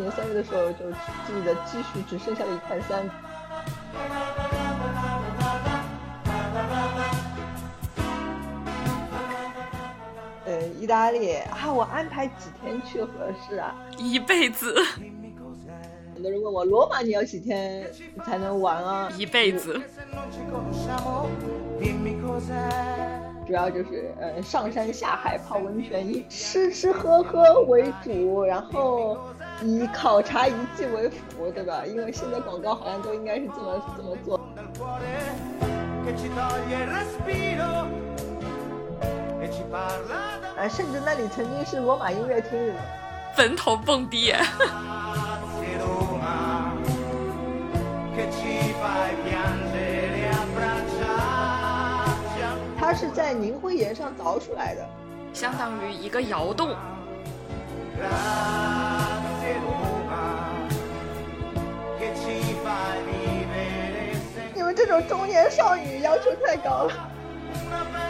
去年三月的时候，就自己的积蓄只剩下了一块三。呃，意大利啊，我安排几天去合适啊？一辈子。很多人问我，罗马你要几天才能玩啊？一辈子。主要就是呃上山下海泡温泉，以吃吃喝喝为主，然后以考察遗迹为辅，对吧？因为现在广告好像都应该是这么这么做。哎，甚至那里曾经是罗马音乐厅，坟头蹦迪。它是在凝灰岩上凿出来的，相当于一个窑洞。你种中年少女要求太高了。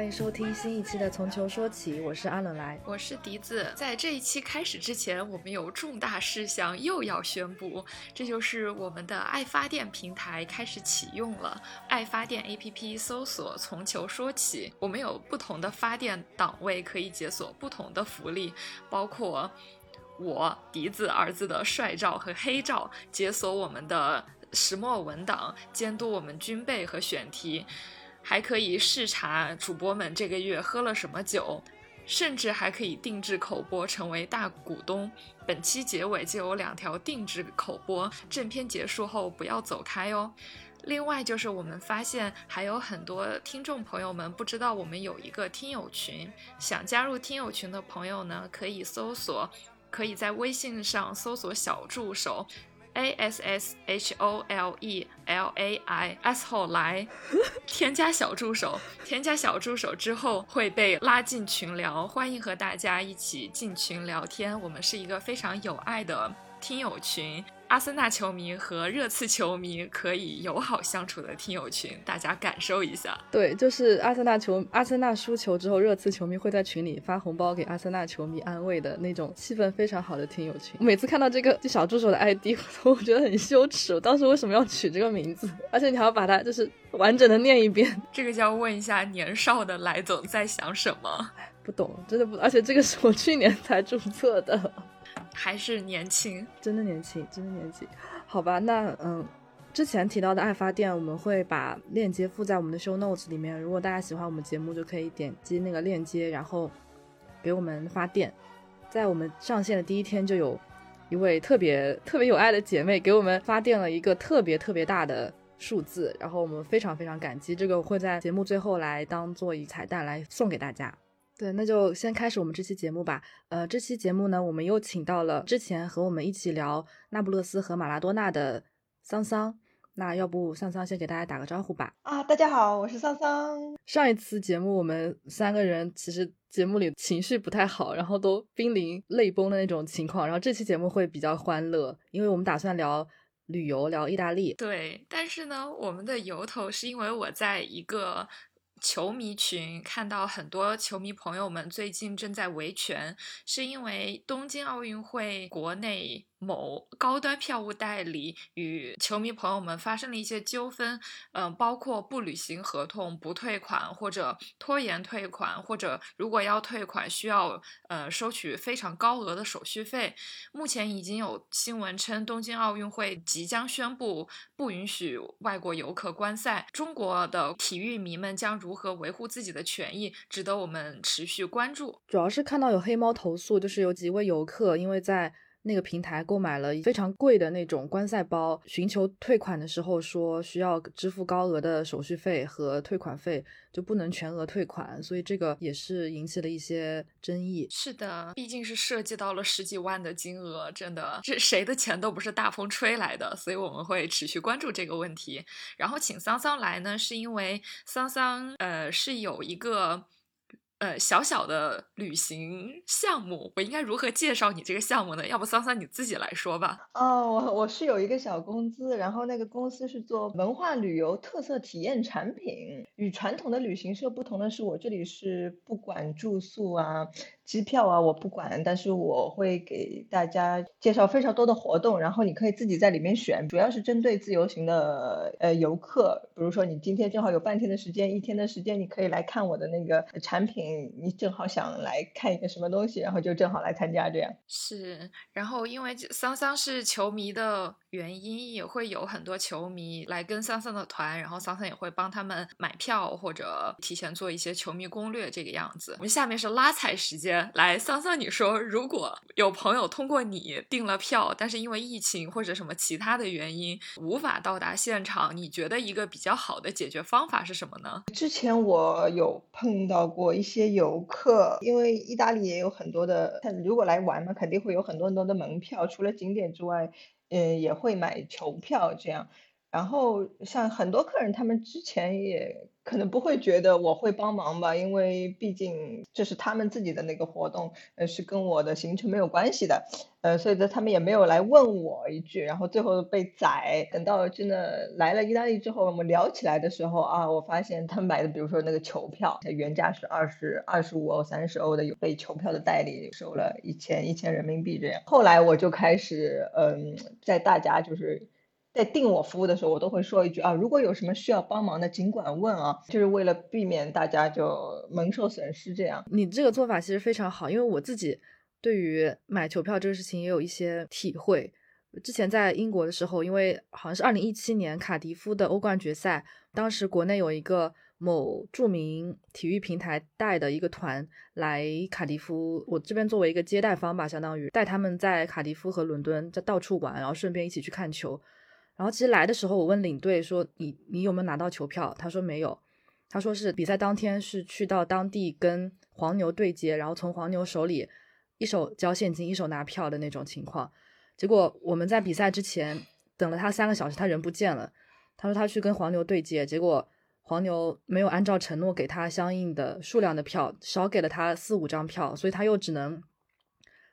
欢迎收听新一期的《从球说起》，我是阿冷来，我是笛子。在这一期开始之前，我们有重大事项又要宣布，这就是我们的爱发电平台开始启用了。爱发电 APP 搜索“从球说起”，我们有不同的发电档位可以解锁不同的福利，包括我笛子儿子的帅照和黑照，解锁我们的石墨文档，监督我们军备和选题。还可以视察主播们这个月喝了什么酒，甚至还可以定制口播成为大股东。本期结尾就有两条定制口播，正片结束后不要走开哦。另外就是我们发现还有很多听众朋友们不知道我们有一个听友群，想加入听友群的朋友呢，可以搜索，可以在微信上搜索小助手。A s s h o l e l a i s 后来添加小助手，添加小助手之后会被拉进群聊，欢迎和大家一起进群聊天。我们是一个非常有爱的听友群。阿森纳球迷和热刺球迷可以友好相处的听友群，大家感受一下。对，就是阿森纳球，阿森纳输球之后，热刺球迷会在群里发红包给阿森纳球迷安慰的那种气氛非常好的听友群。每次看到这个小助手的 ID，我觉得很羞耻。我当时为什么要取这个名字？而且你还要把它就是完整的念一遍。这个就要问一下年少的来总在想什么？不懂，真的不。而且这个是我去年才注册的。还是年轻，真的年轻，真的年轻。好吧，那嗯，之前提到的爱发电，我们会把链接附在我们的 show notes 里面。如果大家喜欢我们节目，就可以点击那个链接，然后给我们发电。在我们上线的第一天，就有一位特别特别有爱的姐妹给我们发电了一个特别特别大的数字，然后我们非常非常感激。这个会在节目最后来当做一彩蛋来送给大家。对，那就先开始我们这期节目吧。呃，这期节目呢，我们又请到了之前和我们一起聊那不勒斯和马拉多纳的桑桑。那要不桑桑先给大家打个招呼吧？啊，大家好，我是桑桑。上一次节目我们三个人其实节目里情绪不太好，然后都濒临泪崩的那种情况。然后这期节目会比较欢乐，因为我们打算聊旅游，聊意大利。对，但是呢，我们的由头是因为我在一个。球迷群看到很多球迷朋友们最近正在维权，是因为东京奥运会国内。某高端票务代理与球迷朋友们发生了一些纠纷，嗯，包括不履行合同、不退款或者拖延退款，或者如果要退款需要呃收取非常高额的手续费。目前已经有新闻称，东京奥运会即将宣布不允许外国游客观赛，中国的体育迷们将如何维护自己的权益，值得我们持续关注。主要是看到有黑猫投诉，就是有几位游客因为在。那个平台购买了非常贵的那种观赛包，寻求退款的时候说需要支付高额的手续费和退款费，就不能全额退款，所以这个也是引起了一些争议。是的，毕竟是涉及到了十几万的金额，真的，这谁的钱都不是大风吹来的，所以我们会持续关注这个问题。然后请桑桑来呢，是因为桑桑呃是有一个。呃小小的旅行项目，我应该如何介绍你这个项目呢？要不桑桑你自己来说吧。哦，我我是有一个小公司，然后那个公司是做文化旅游特色体验产品。与传统的旅行社不同的是，我这里是不管住宿啊。机票啊，我不管，但是我会给大家介绍非常多的活动，然后你可以自己在里面选，主要是针对自由行的呃游客。比如说你今天正好有半天的时间，一天的时间，你可以来看我的那个产品，你正好想来看一个什么东西，然后就正好来参加这样。是，然后因为桑桑是球迷的原因，也会有很多球迷来跟桑桑的团，然后桑桑也会帮他们买票或者提前做一些球迷攻略这个样子。我们下面是拉踩时间。来，桑桑，你说，如果有朋友通过你订了票，但是因为疫情或者什么其他的原因无法到达现场，你觉得一个比较好的解决方法是什么呢？之前我有碰到过一些游客，因为意大利也有很多的，如果来玩嘛，肯定会有很多很多的门票，除了景点之外，嗯，也会买球票这样。然后像很多客人，他们之前也。可能不会觉得我会帮忙吧，因为毕竟这是他们自己的那个活动，呃，是跟我的行程没有关系的，呃，所以呢，他们也没有来问我一句，然后最后被宰。等到真的来了意大利之后，我们聊起来的时候啊，我发现他买的，比如说那个球票，它原价是二十二十五欧、三十欧的，有被球票的代理收了一千一千人民币这样。后来我就开始，嗯，在大家就是。在订我服务的时候，我都会说一句啊，如果有什么需要帮忙的，尽管问啊，就是为了避免大家就蒙受损失。这样，你这个做法其实非常好，因为我自己对于买球票这个事情也有一些体会。之前在英国的时候，因为好像是二零一七年卡迪夫的欧冠决赛，当时国内有一个某著名体育平台带的一个团来卡迪夫，我这边作为一个接待方吧，相当于带他们在卡迪夫和伦敦在到处玩，然后顺便一起去看球。然后其实来的时候，我问领队说：“你你有没有拿到球票？”他说没有。他说是比赛当天是去到当地跟黄牛对接，然后从黄牛手里一手交现金，一手拿票的那种情况。结果我们在比赛之前等了他三个小时，他人不见了。他说他去跟黄牛对接，结果黄牛没有按照承诺给他相应的数量的票，少给了他四五张票，所以他又只能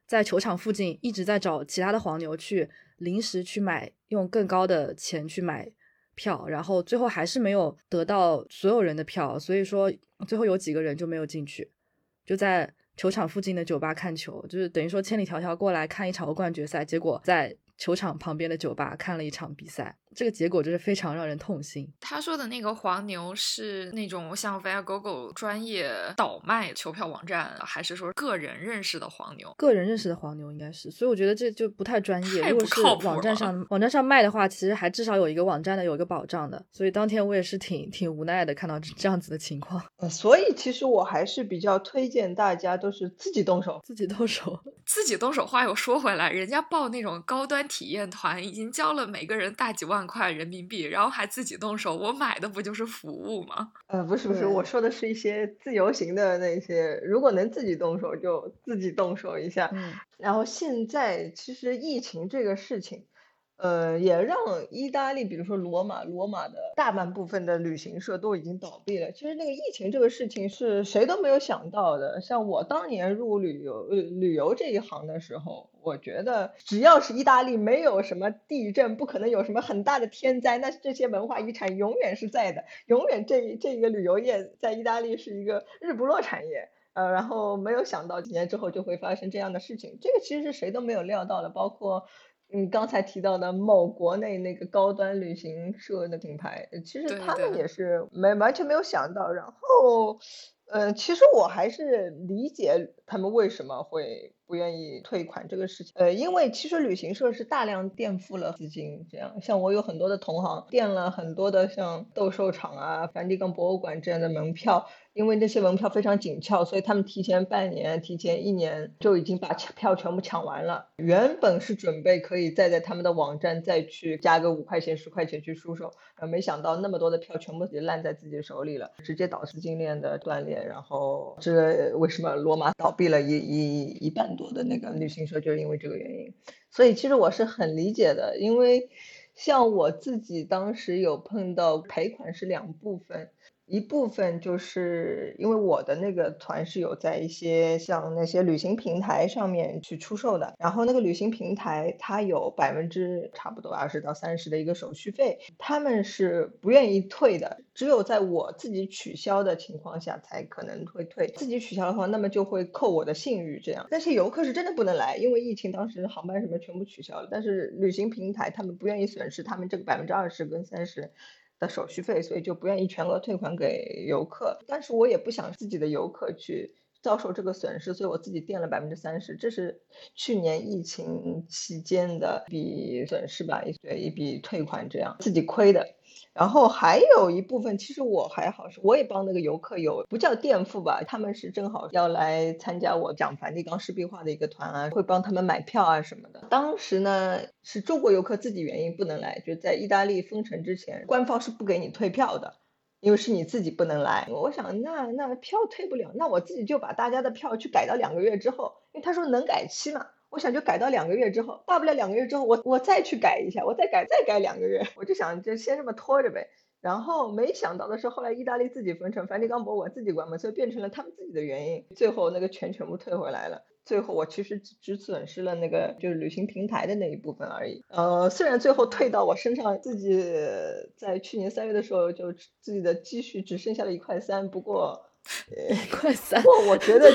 在球场附近一直在找其他的黄牛去。临时去买，用更高的钱去买票，然后最后还是没有得到所有人的票，所以说最后有几个人就没有进去，就在球场附近的酒吧看球，就是等于说千里迢迢过来看一场欧冠决赛，结果在球场旁边的酒吧看了一场比赛。这个结果真是非常让人痛心。他说的那个黄牛是那种像 Viagogo 专业倒卖球票网站，还是说个人认识的黄牛？个人认识的黄牛应该是，所以我觉得这就不太专业。如果是网站上网站上卖的话，其实还至少有一个网站的有一个保障的。所以当天我也是挺挺无奈的，看到这样子的情况。所以其实我还是比较推荐大家都是自己动手，自己动手，自己动手。话又说回来，人家报那种高端体验团，已经交了每个人大几万。块人民币，然后还自己动手，我买的不就是服务吗？呃，不是不是，我说的是一些自由行的那些，如果能自己动手就自己动手一下。嗯，然后现在其实疫情这个事情。呃，也让意大利，比如说罗马，罗马的大半部分的旅行社都已经倒闭了。其实那个疫情这个事情是谁都没有想到的。像我当年入旅游呃旅游这一行的时候，我觉得只要是意大利没有什么地震，不可能有什么很大的天灾，那这些文化遗产永远是在的，永远这这个旅游业在意大利是一个日不落产业。呃，然后没有想到几年之后就会发生这样的事情，这个其实是谁都没有料到的，包括。你，刚才提到的某国内那个高端旅行社的品牌，其实他们也是没完全没有想到。然后，呃，其实我还是理解他们为什么会不愿意退款这个事情。呃，因为其实旅行社是大量垫付了资金，这样像我有很多的同行垫了很多的像斗兽场啊、梵蒂冈博物馆这样的门票。因为那些门票非常紧俏，所以他们提前半年、提前一年就已经把票全部抢完了。原本是准备可以再在他们的网站再去加个五块钱、十块钱去出售，呃，没想到那么多的票全部就烂在自己手里了，直接导致金链的断裂。然后这为什么罗马倒闭了一一一半多的那个旅行社，就是因为这个原因。所以其实我是很理解的，因为像我自己当时有碰到赔款是两部分。一部分就是因为我的那个团是有在一些像那些旅行平台上面去出售的，然后那个旅行平台它有百分之差不多二十到三十的一个手续费，他们是不愿意退的，只有在我自己取消的情况下才可能会退。自己取消的话，那么就会扣我的信誉这样。那些游客是真的不能来，因为疫情当时航班什么全部取消了，但是旅行平台他们不愿意损失他们这个百分之二十跟三十。的手续费，所以就不愿意全额退款给游客。但是我也不想自己的游客去遭受这个损失，所以我自己垫了百分之三十。这是去年疫情期间的一笔损失吧，一对一笔退款，这样自己亏的。然后还有一部分，其实我还好，是我也帮那个游客有不叫垫付吧，他们是正好要来参加我讲梵蒂冈湿壁画的一个团啊，会帮他们买票啊什么的。当时呢是中国游客自己原因不能来，就在意大利封城之前，官方是不给你退票的，因为是你自己不能来。我想那那票退不了，那我自己就把大家的票去改到两个月之后，因为他说能改期嘛。我想就改到两个月之后，大不了两个月之后我我再去改一下，我再改再改两个月，我就想就先这么拖着呗。然后没想到的是，后来意大利自己封城，梵蒂冈博物馆自己关门，所以变成了他们自己的原因。最后那个钱全部退回来了。最后我其实只损失了那个就是旅行平台的那一部分而已。呃，虽然最后退到我身上，自己在去年三月的时候就自己的积蓄只剩下了一块三，不过。一块三，不，我觉得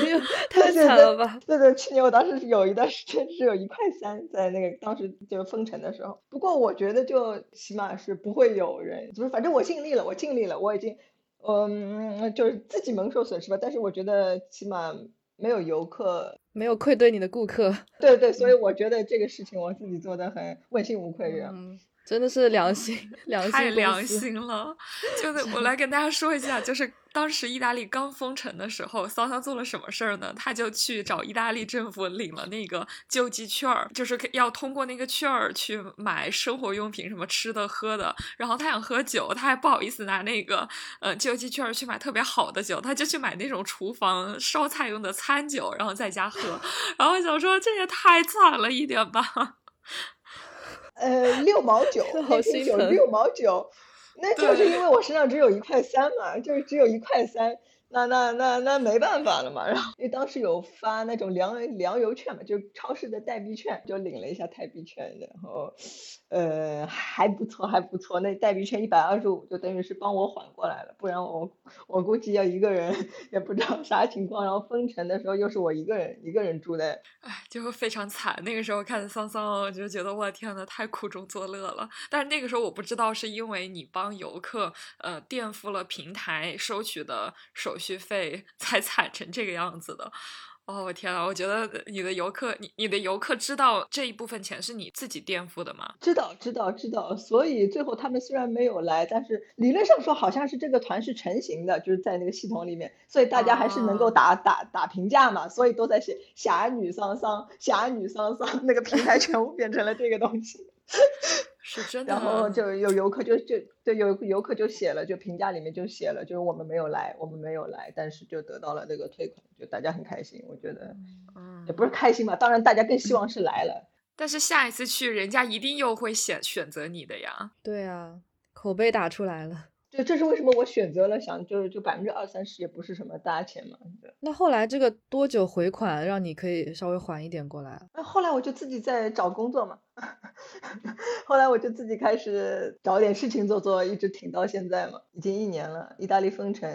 太惨了吧？对对，去年我当时是有一段时间只有一块三，在那个当时就是封城的时候。不过我觉得就起码是不会有人，就是反正我尽力了，我尽力了，我已经，嗯，就是自己蒙受损失吧。但是我觉得起码没有游客，没有愧对你的顾客。对对，所以我觉得这个事情我自己做的很问心无愧，这样。真的是良心，良心太良心了。就是我来跟大家说一下，就是当时意大利刚封城的时候，桑桑做了什么事儿呢？他就去找意大利政府领了那个救济券儿，就是要通过那个券儿去买生活用品，什么吃的喝的。然后他想喝酒，他还不好意思拿那个呃救济券儿去买特别好的酒，他就去买那种厨房烧菜用的餐酒，然后在家喝。然后想说，这也太惨了一点吧。呃，六毛九，那瓶酒六毛九，那就是因为我身上只有一块三嘛，就是只有一块三。那那那那没办法了嘛，然后因为当时有发那种粮粮油券嘛，就超市的代币券，就领了一下代币券，然后，呃还不错还不错，那代币券一百二十五就等于是帮我缓过来了，不然我我估计要一个人也不知道啥情况，然后封城的时候又是我一个人一个人住的，哎，就会非常惨。那个时候看桑桑，我就觉得我天呐，太苦中作乐了。但是那个时候我不知道是因为你帮游客呃垫付了平台收取的手续。续费 才惨成这个样子的，哦天啊！我觉得你的游客，你你的游客知道这一部分钱是你自己垫付的吗？知道，知道，知道。所以最后他们虽然没有来，但是理论上说好像是这个团是成型的，就是在那个系统里面，所以大家还是能够打打打评价嘛，所以都在写侠女桑桑，侠女桑桑，那个平台全部变成了这个东西。是真的，然后就有游客就就对有游客就写了，就评价里面就写了，就是我们没有来，我们没有来，但是就得到了那个退款，就大家很开心。我觉得，嗯，也不是开心吧，当然大家更希望是来了。但是下一次去，人家一定又会选选择你的呀。对啊，口碑打出来了。对，这是为什么我选择了想，就是就百分之二三十也不是什么大钱嘛。那后来这个多久回款，让你可以稍微缓一点过来？那后来我就自己在找工作嘛，后来我就自己开始找点事情做做，一直挺到现在嘛，已经一年了。意大利封城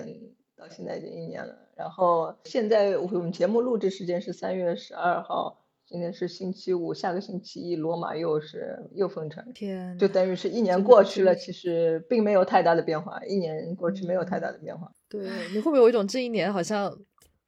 到现在已经一年了，然后现在我们节目录制时间是三月十二号。今天是星期五，下个星期一罗马又是又封城，天，就等于是一年过去了，其实并没有太大的变化，一年过去没有太大的变化。对，你会不会有一种这一年好像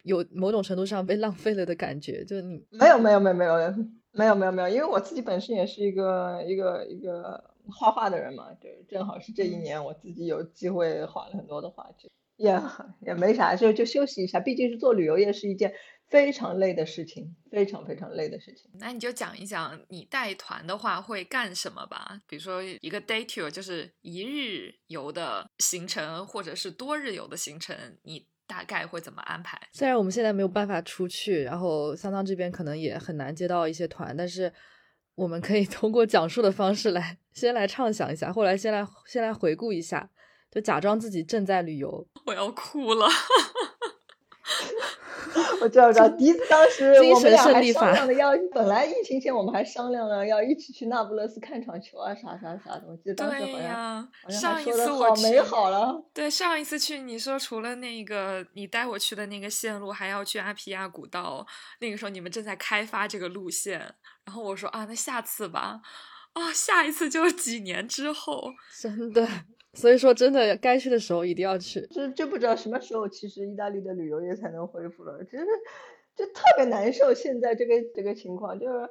有某种程度上被浪费了的感觉？就你没有没有没有没有没有没有没有，因为我自己本身也是一个一个一个画画的人嘛，就正好是这一年我自己有机会画了很多的画，就也也没啥，就就休息一下，毕竟是做旅游业是一件。非常累的事情，非常非常累的事情。那你就讲一讲你带团的话会干什么吧。比如说一个 day tour，就是一日游的行程，或者是多日游的行程，你大概会怎么安排？虽然我们现在没有办法出去，然后桑桑这边可能也很难接到一些团，但是我们可以 通过讲述的方式来先来畅想一下，后来先来先来回顾一下。就假装自己正在旅游。我要哭了。我知道，我知道，第一次当时我们俩还商量的要，本来疫情前我们还商量了要一起去那不勒斯看场球啊，啥啥啥的。我记得当时对好像呀，上一次我美好了。对，上一次去你说除了那个你带我去的那个线路，还要去阿皮亚古道，那个时候你们正在开发这个路线，然后我说啊，那下次吧，啊，下一次就是几年之后，真的，所以说真的该去的时候一定要去。就就不知道什么时候，其实意大利的旅游业才能恢复了，其实就特别难受。现在这个这个情况，就是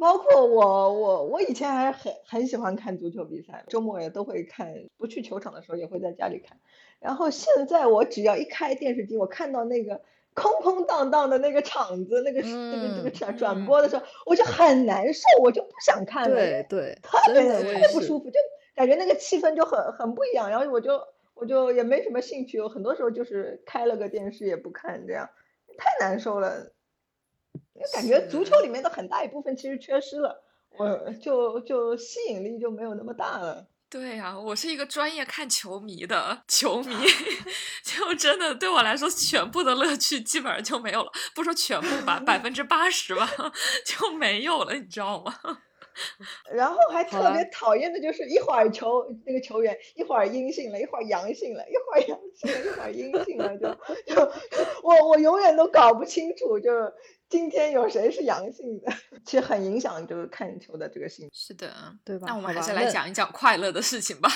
包括我我我以前还很很喜欢看足球比赛，周末也都会看，不去球场的时候也会在家里看。然后现在我只要一开电视机，我看到那个空空荡荡的那个场子，那个这个这个嗯转转播的时候，我就很难受，我就不想看了。对对，特别。特别不舒服，就感觉那个气氛就很很不一样，然后我就我就也没什么兴趣，我很多时候就是开了个电视也不看，这样太难受了。因为感觉足球里面的很大一部分其实缺失了，我就就吸引力就没有那么大了。对呀、我是一个专业看球迷的球迷，就真的对我来说，全部的乐趣基本上就没有了。不说全部吧，百分之八十吧 就没有了，你知道吗？然后还特别讨厌的就是一会儿球那个球员一会儿阴性了，一会儿阳性了，一会儿阳性了，一会儿阴性了，就就我我永远都搞不清楚，就是今天有谁是阳性的，其实很影响就是看球的这个兴趣。是的，对吧那我们还是来讲一讲快乐的事情吧。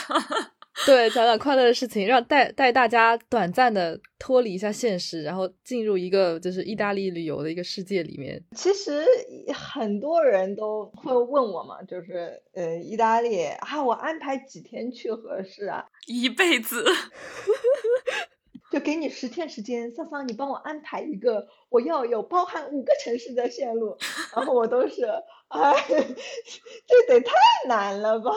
对，讲讲快乐的事情，让带带大家短暂的脱离一下现实，然后进入一个就是意大利旅游的一个世界里面。其实很多人都会问我嘛，就是呃，意大利啊，我安排几天去合适啊？一辈子，就给你十天时间，桑桑，你帮我安排一个，我要有包含五个城市的线路，然后我都是，哎，这得太难了吧？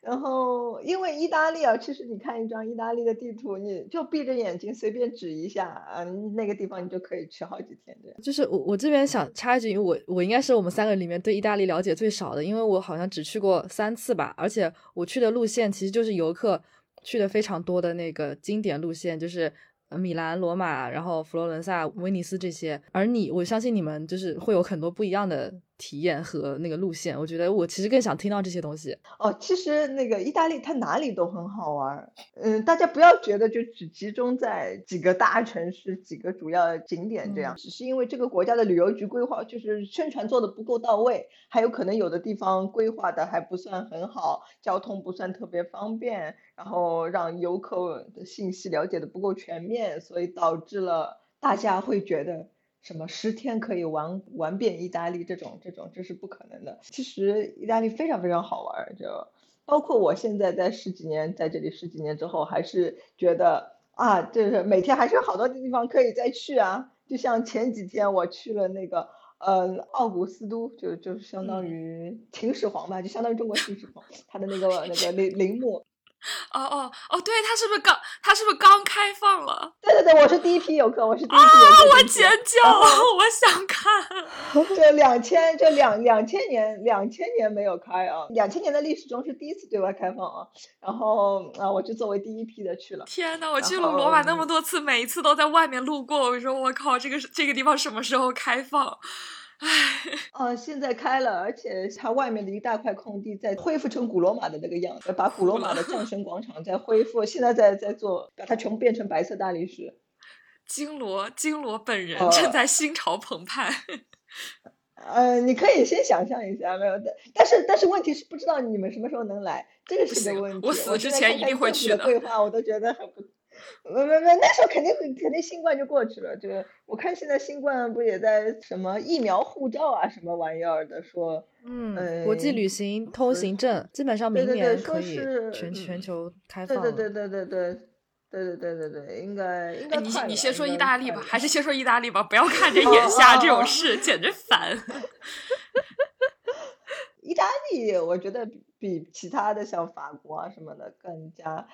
然后，因为意大利啊，其实你看一张意大利的地图，你就闭着眼睛随便指一下，嗯，那个地方你就可以去好几天对。就是我我这边想插一句，因为我我应该是我们三个里面对意大利了解最少的，因为我好像只去过三次吧，而且我去的路线其实就是游客去的非常多的那个经典路线，就是米兰、罗马，然后佛罗伦萨、威尼斯这些。而你，我相信你们就是会有很多不一样的体验和那个路线。我觉得我其实更想听到这些东西。哦，其实那个意大利它哪里都很好玩儿，嗯，大家不要觉得就只集中在几个大城市、几个主要景点这样，只是因为这个国家的旅游局规划就是宣传做的不够到位，还有可能有的地方规划的还不算很好，交通不算特别方便，然后让游客的信息了解的不够全面，所以导致了大家会觉得。什么十天可以玩玩遍意大利这种这种这是不可能的。其实意大利非常非常好玩儿，就包括我现在在十几年在这里十几年之后，还是觉得啊，就是每天还是有好多地方可以再去啊。就像前几天我去了那个呃奥古斯都，就就是相当于秦始皇吧，就相当于中国秦始皇他的那个那个 陵陵墓。哦哦哦，对，他是不是刚他是不是刚开放了？对对对，我是第一批游客，我是第一啊批游客。我尖叫，我想看。这两千这两两千年两千年没有开啊，两千年的历史中是第一次对外开放啊。然后啊，我就作为第一批的去了。天呐，我去了罗马那么多次，每一次都在外面路过。我说我靠，这个是这个地方什么时候开放？唉，呃，现在开了，而且它外面的一大块空地在恢复成古罗马的那个样子，把古罗马的战神广场在恢复，现在在在做，把它全部变成白色大理石。金罗金罗本人呃正在心潮澎湃。呃，你可以先想象一下，没有的，但是但是问题是不知道你们什么时候能来，这个是个问题。我死之前一定会去的的规划我都觉得很不。没没没，那时候肯定会肯定新冠就过去了。就我看现在新冠不也在什么疫苗护照啊什么玩意儿的说，嗯，国际旅行通行证基本上明年可以全全球开放。对对对对对对对对对对对，应该应该。你你先说意大利吧，还是先说意大利吧？不要看着 眼下这种事，简直烦。意大利，我觉得比其他的像法国啊什么的更加。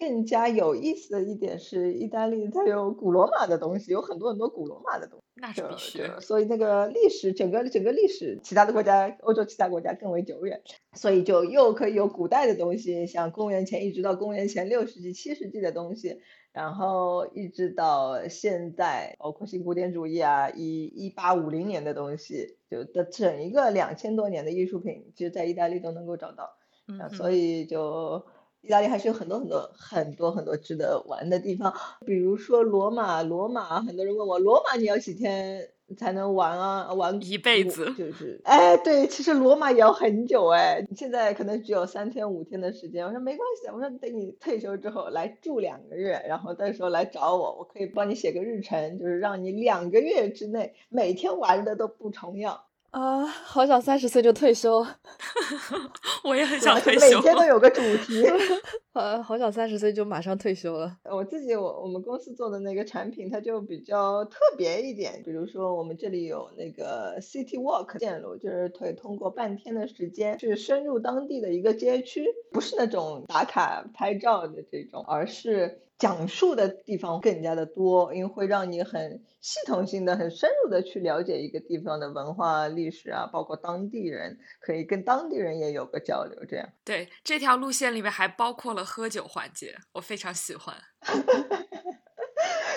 更加有意思的一点是，意大利它有古罗马的东西，有很多很多古罗马的东西。那是必须。所以那个历史，整个整个历史，其他的国家，欧洲其他国家更为久远，所以就又可以有古代的东西，像公元前一直到公元前六世纪、七世纪的东西，然后一直到现在，包括新古典主义啊，一一八五零年的东西，就的整一个两千多年的艺术品，其实在意大利都能够找到。嗯，所以就。意大利还是有很多很多很多很多值得玩的地方，比如说罗马。罗马很多人问我，罗马你要几天才能玩啊？玩一辈子就是，哎，对，其实罗马也要很久哎。现在可能只有三天五天的时间。我说没关系，我说等你退休之后来住两个月，然后到时候来找我，我可以帮你写个日程，就是让你两个月之内每天玩的都不重样。啊，好想三十岁就退休，我也很想退休，每天都有个主题。呃，好想三十岁就马上退休了。我自己，我我们公司做的那个产品，它就比较特别一点。比如说，我们这里有那个 City Walk 线路，就是可以通过半天的时间去深入当地的一个街区，不是那种打卡拍照的这种，而是。讲述的地方更加的多，因为会让你很系统性的、很深入的去了解一个地方的文化历史啊，包括当地人，可以跟当地人也有个交流。这样，对这条路线里面还包括了喝酒环节，我非常喜欢。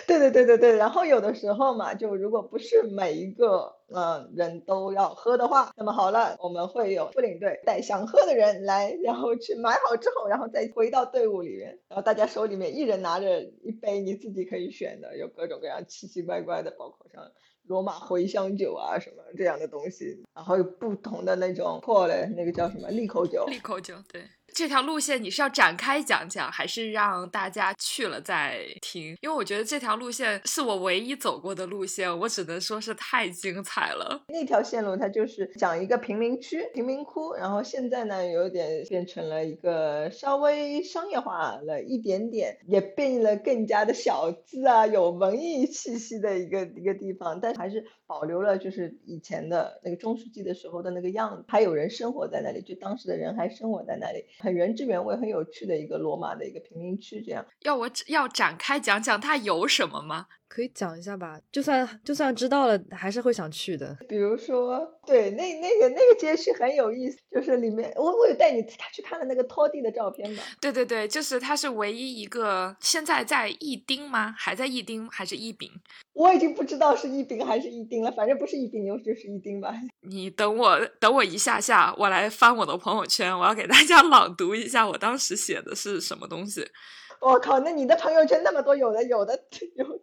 对对对对对，然后有的时候嘛，就如果不是每一个嗯人都要喝的话，那么好了，我们会有副领队带想喝的人来，然后去买好之后，然后再回到队伍里面，然后大家手里面一人拿着一杯你自己可以选的，有各种各样奇奇怪怪的，包括像罗马茴香酒啊什么这样的东西，然后有不同的那种破嘞，那个叫什么利口酒？利口酒，对。这条路线你是要展开讲讲，还是让大家去了再听？因为我觉得这条路线是我唯一走过的路线，我只能说是太精彩了。那条线路它就是讲一个贫民区、贫民窟，然后现在呢有点变成了一个稍微商业化了一点点，也变了更加的小资啊，有文艺气息的一个一个地方，但还是保留了就是以前的那个中世纪的时候的那个样子，还有人生活在那里，就当时的人还生活在那里。很原汁原味、很有趣的一个罗马的一个贫民区，这样要我要展开讲讲它有什么吗？可以讲一下吧，就算就算知道了，还是会想去的。比如说，对那那个那个街区很有意思，就是里面我我有带你去看了那个拖地的照片吧？对对对，就是它是唯一一个现在在一丁吗？还在一丁还是一丙？我已经不知道是一丙还是一丁了，反正不是一丙牛就是一丁吧。你等我等我一下下，我来翻我的朋友圈，我要给大家朗读一下我当时写的是什么东西。我靠，那你的朋友圈那么多，有的有的 有。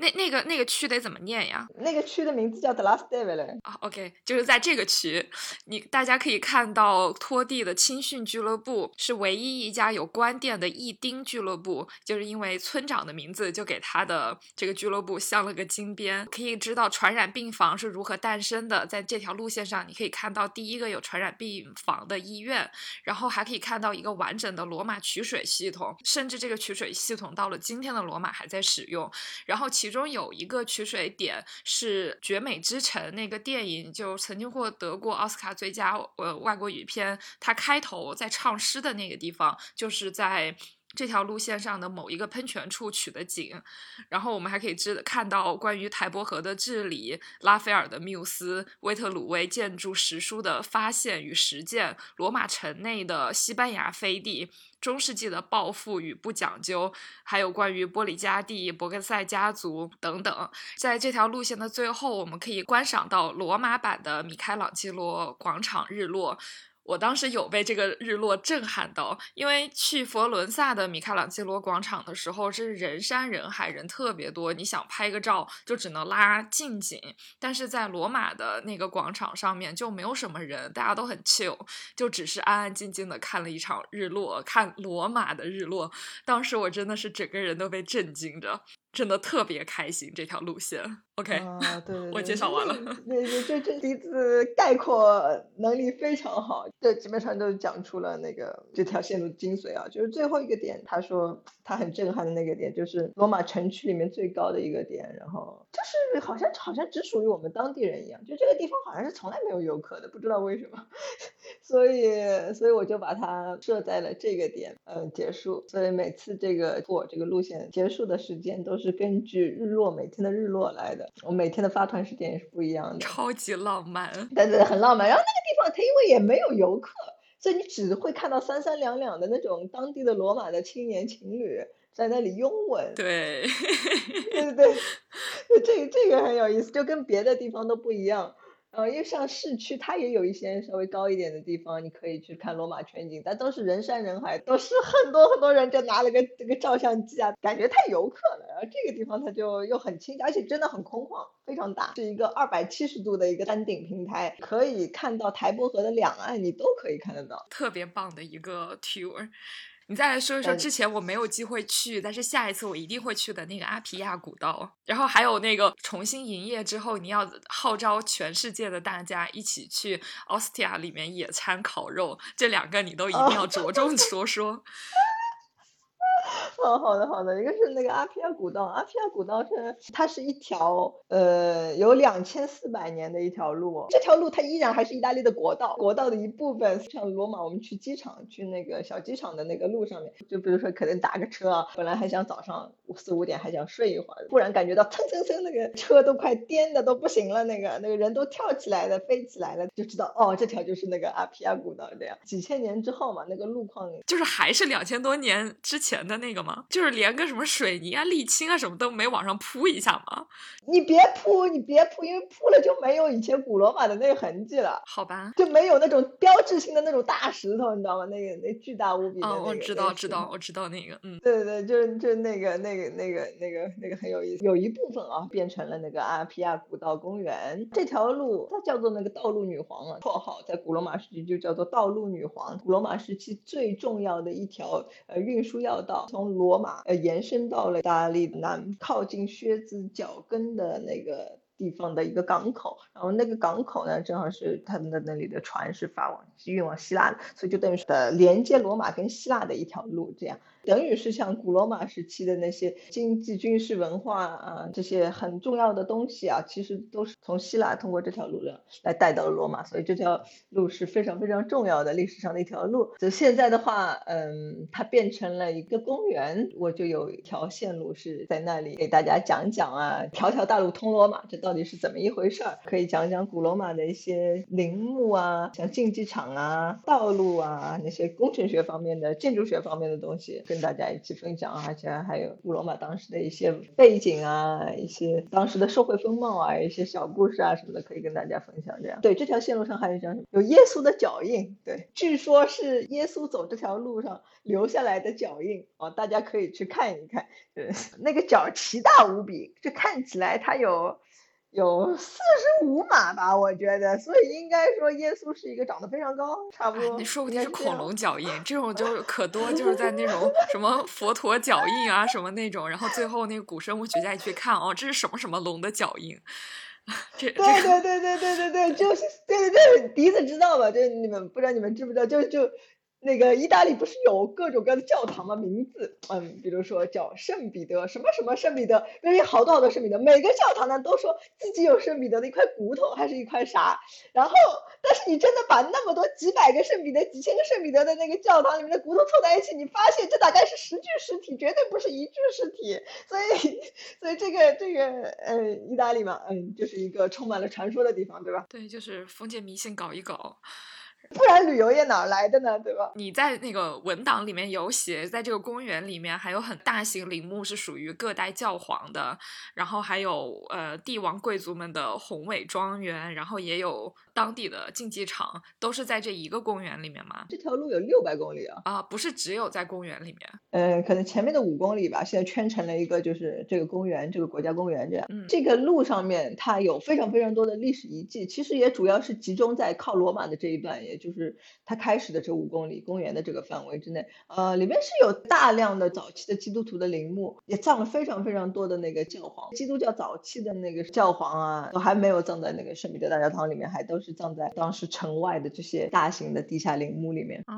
那那个那个区得怎么念呀？那个区的名字叫 The Last Day 嘞。啊，OK，就是在这个区，你大家可以看到拖地的青训俱乐部是唯一一家有关店的一丁俱乐部，就是因为村长的名字就给他的这个俱乐部镶了个金边。可以知道传染病房是如何诞生的，在这条路线上你可以看到第一个有传染病房的医院，然后还可以看到一个完整的罗马取水系统，甚至。这个取水系统到了今天的罗马还在使用，然后其其中有一个取水点是《绝美之城》那个电影，就曾经获得过奥斯卡最佳呃外国语片。它开头在唱诗的那个地方，就是在这条路线上的某一个喷泉处取的景。然后我们还可以知看到关于台伯河的治理、拉斐尔的缪斯、威特鲁威建筑史书的发现与实践、罗马城内的西班牙飞地。中世纪的暴富与不讲究，还有关于波里加蒂、博格塞家族等等，在这条路线的最后，我们可以观赏到罗马版的米开朗基罗广场日落。我当时有被这个日落震撼到，因为去佛伦萨的米开朗基罗广场的时候是人山人海，人特别多，你想拍个照就只能拉近景。但是在罗马的那个广场上面就没有什么人，大家都很 chill，就只是安安静静的看了一场日落，看罗马的日落。当时我真的是整个人都被震惊着。真的特别开心这条路线，OK，啊，对对，对我介绍完了。对对，这这笛子概括能力非常好，这基本上都讲出了那个这条线路精髓啊。就是最后一个点，他说他很震撼的那个点，就是罗马城区里面最高的一个点，然后就是好像好像只属于我们当地人一样，就这个地方好像是从来没有游客的，不知道为什么。所以，所以我就把它设在了这个点，呃，结束。所以每次这个我这个路线结束的时间都是根据日落每天的日落来的。我每天的发团时间也是不一样的，超级浪漫，对对，很浪漫。然后那个地方它因为也没有游客，所以你只会看到三三两两的那种当地的罗马的青年情侣在那里拥吻。对，对对对，这这个很有意思，就跟别的地方都不一样。呃，因为像市区，它也有一些稍微高一点的地方，你可以去看罗马全景，但都是人山人海，都是很多很多人就拿了个这个照相机啊，感觉太游客了。然后这个地方它就又很清，而且真的很空旷，非常大，是一个二百七十度的一个山顶平台，可以看到台伯河的两岸，你都可以看得到，特别棒的一个 tour。你再来说一说之前我没有机会去，但是下一次我一定会去的那个阿皮亚古道，然后还有那个重新营业之后，你要号召全世界的大家一起去奥斯提亚里面野餐烤肉，这两个你都一定要着重说说。哦，好的好的，一个是那个阿皮亚古道，阿皮亚古道是它是一条呃有两千四百年的一条路，这条路它依然还是意大利的国道，国道的一部分。像罗马，我们去机场去那个小机场的那个路上面，就比如说可能打个车啊，本来还想早上四五点还想睡一会儿，突然感觉到蹭蹭蹭那个车都快颠的都不行了，那个那个人都跳起来了飞起来了，就知道哦这条就是那个阿皮亚古道这样。几千年之后嘛，那个路况就是还是两千多年之前的那个吗？就是连个什么水泥啊、沥青啊什么都没往上铺一下吗？你别铺，你别铺，因为铺了就没有以前古罗马的那个痕迹了。好吧，就没有那种标志性的那种大石头，你知道吗？那个那巨大无比的那个。我知道，知道，我知道那个，嗯，对对对，就是就是那个那个那个那个那个很有意思。有一部分啊变成了那个阿皮亚古道公园，这条路它叫做那个道路女皇啊，绰号在古罗马时期就叫做道路女皇。古罗马时期最重要的一条呃运输要道，从罗马呃延伸到了意大利南靠近靴子脚跟的那个地方的一个港口，然后那个港口呢，正好是他们的那里的船是发往是运往希腊的，所以就等于是的连接罗马跟希腊的一条路，这样。等于是像古罗马时期的那些经济、军事、文化啊，这些很重要的东西啊，其实都是从希腊通过这条路来来带到了罗马，所以这条路是非常非常重要的历史上的一条路。就现在的话，嗯，它变成了一个公园，我就有一条线路是在那里给大家讲讲啊，条条大路通罗马，这到底是怎么一回事儿？可以讲讲古罗马的一些陵墓啊，像竞技场啊、道路啊那些工程学方面的、建筑学方面的东西。跟大家一起分享，而且还有古罗马当时的一些背景啊，一些当时的社会风貌啊，一些小故事啊什么的，可以跟大家分享。这样，对这条线路上还有一张有耶稣的脚印，对，据说是耶稣走这条路上留下来的脚印啊，大家可以去看一看。对，那个脚奇大无比，就看起来它有。有四十五码吧，我觉得，所以应该说耶稣是一个长得非常高，差不多。你说不定是恐龙脚印，这种就是可多，就是在那种什么佛陀脚印啊什么那种，然后最后那个古生物学家一去看，哦，这是什么什么龙的脚印？这对对对对对对对，就是对对对，第一次知道吧？就你们不知道你们知不知道？就就。那个意大利不是有各种各样的教堂吗？名字，嗯，比如说叫圣彼得什么什么圣彼得，因为好多好多圣彼得，每个教堂呢都说自己有圣彼得的一块骨头还是一块啥，然后，但是你真的把那么多几百个圣彼得、几千个圣彼得的那个教堂里面的骨头凑在一起，你发现这大概是十具尸体，绝对不是一具尸体，所以，所以这个这个，呃，意大利嘛，嗯，就是一个充满了传说的地方，对吧？对，就是封建迷信搞一搞。不然旅游业哪来的呢？对吧？你在那个文档里面有写，在这个公园里面还有很大型陵墓是属于各代教皇的，然后还有呃帝王贵族们的宏伟庄园，然后也有当地的竞技场，都是在这一个公园里面吗？这条路有六百公里啊！啊，不是只有在公园里面。嗯，可能前面的五公里吧，现在圈成了一个就是这个公园，这个国家公园这样。嗯，这个路上面它有非常非常多的历史遗迹，其实也主要是集中在靠罗马的这一段，也。就是它开始的这五公里公园的这个范围之内，呃，里面是有大量的早期的基督徒的陵墓，也葬了非常非常多的那个教皇，基督教早期的那个教皇啊，都还没有葬在那个圣彼得大教堂里面，还都是葬在当时城外的这些大型的地下陵墓里面。啊，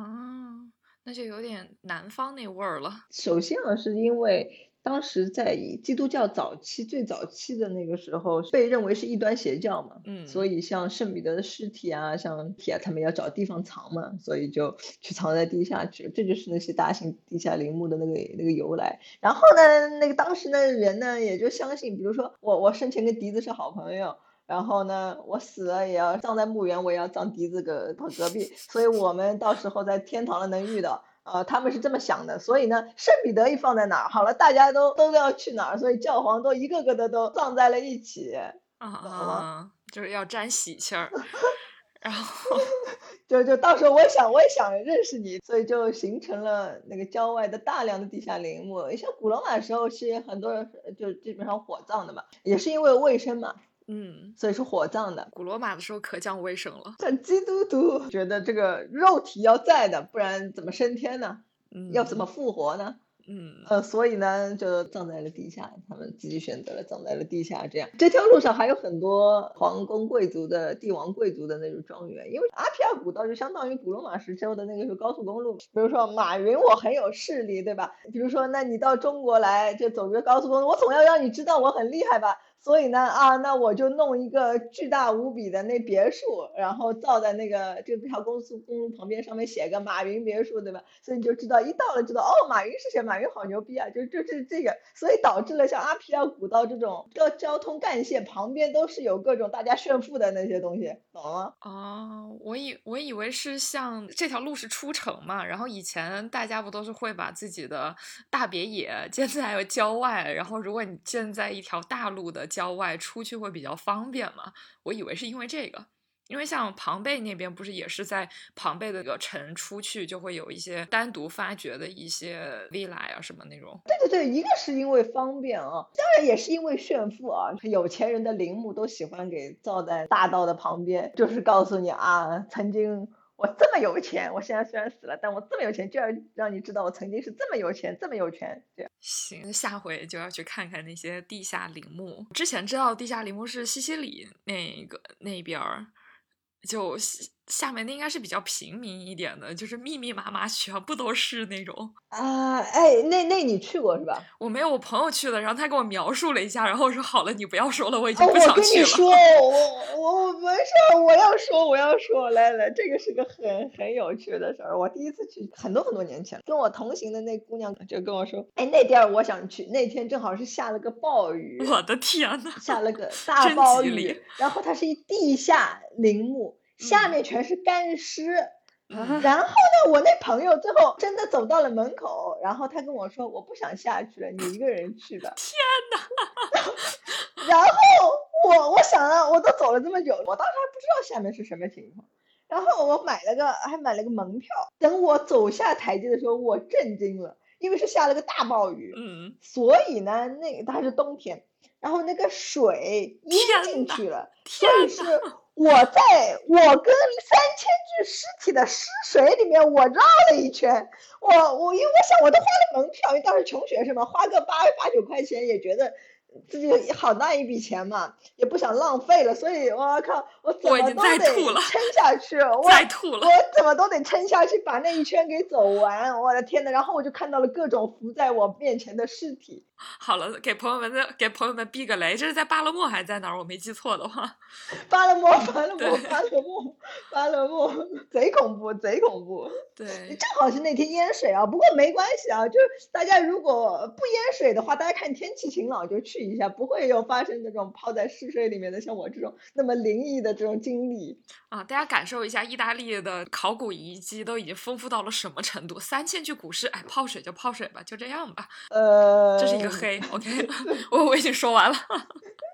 那就有点南方那味儿了。首先啊，是因为。当时在基督教早期最早期的那个时候，被认为是异端邪教嘛，嗯，所以像圣彼得的尸体啊，像体啊，他们要找地方藏嘛，所以就去藏在地下去，这就是那些大型地下陵墓的那个那个由来。然后呢，那个当时的人呢，也就相信，比如说我我生前跟笛子是好朋友，然后呢，我死了也要葬在墓园，我也要葬笛子个隔壁，所以我们到时候在天堂了能遇到。呃，他们是这么想的，所以呢，圣彼得一放在哪儿，好了，大家都都要去哪儿，所以教皇都一个个的都葬在了一起，啊，就是要沾喜气儿，然后 就就到时候我想我也想认识你，所以就形成了那个郊外的大量的地下陵墓。像古罗马时候是很多人就基本上火葬的嘛，也是因为卫生嘛。嗯，所以是火葬的。古罗马的时候可讲卫生了。但基督徒觉得这个肉体要在的，不然怎么升天呢？嗯，要怎么复活呢？嗯，呃，所以呢，就葬在了地下。他们自己选择了葬在了地下。这样，这条路上还有很多皇宫贵族的、帝王贵族的那种庄园。因为阿皮亚古道就相当于古罗马时期的那个是高速公路。比如说马云，我很有势力，对吧？比如说，那你到中国来就走个高速公路，我总要让你知道我很厉害吧。所以呢，啊，那我就弄一个巨大无比的那别墅，然后造在那个这条高速公路旁边，上面写个马云别墅，对吧？所以你就知道，一到了知道，哦，马云是谁？马云好牛逼啊！就就是这个，所以导致了像阿皮尔古道这种交交通干线旁边都是有各种大家炫富的那些东西，懂了吗？哦，我以我以为是像这条路是出城嘛，然后以前大家不都是会把自己的大别野 建在郊外，然后如果你建在一条大路的。郊外出去会比较方便嘛？我以为是因为这个，因为像庞贝那边不是也是在庞贝的那个城出去就会有一些单独发掘的一些 villa 啊什么那种。对对对，一个是因为方便啊，当然也是因为炫富啊。有钱人的陵墓都喜欢给造在大道的旁边，就是告诉你啊，曾经。我这么有钱，我现在虽然死了，但我这么有钱，就要让你知道我曾经是这么有钱，这么有钱。这样行，下回就要去看看那些地下陵墓。之前知道地下陵墓是西西里那个那边儿，就。下面那应该是比较平民一点的，就是密密麻麻，全部都是那种啊！哎，那那你去过是吧？我没有，我朋友去的，然后他给我描述了一下，然后我说好了，你不要说了，我已经不想去了。我跟你说，我我我没事，我要说，我要说，来来，这个是个很很有趣的事儿。我第一次去很多很多年前，跟我同行的那姑娘就跟我说，哎，那地儿我想去。那天正好是下了个暴雨，我的天呐，下了个大暴雨，然后它是一地下陵墓。下面全是干尸，然后呢，我那朋友最后真的走到了门口，然后他跟我说：“我不想下去了，你一个人去吧。”天哪！然后我我想了，我都走了这么久，我当时还不知道下面是什么情况，然后我买了个还买了个门票。等我走下台阶的时候，我震惊了，因为是下了个大暴雨，嗯，所以呢，那它是冬天，然后那个水淹进去了，所以是。我在我跟三千具尸体的尸水里面，我绕了一圈。我我因为我想，我都花了门票，因为当时穷学生嘛，花个八八九块钱也觉得。自己好大一笔钱嘛，也不想浪费了，所以我靠，我怎么都得撑下去，我我怎么都得撑下去，把那一圈给走完。我的天呐，然后我就看到了各种浮在我面前的尸体。好了，给朋友们的给朋友们避个雷，这是在巴勒莫还是在哪儿？我没记错的话，巴勒莫，巴勒莫，巴勒莫，巴勒莫，贼恐怖，贼恐怖。对，正好是那天淹水啊，不过没关系啊，就是大家如果不淹水的话，大家看天气晴朗就去。一下不会有发生这种泡在湿水里面的像我这种那么灵异的这种经历啊！大家感受一下，意大利的考古遗迹都已经丰富到了什么程度？三千具古尸，哎，泡水就泡水吧，就这样吧。呃，这是一个黑，OK，我我已经说完了。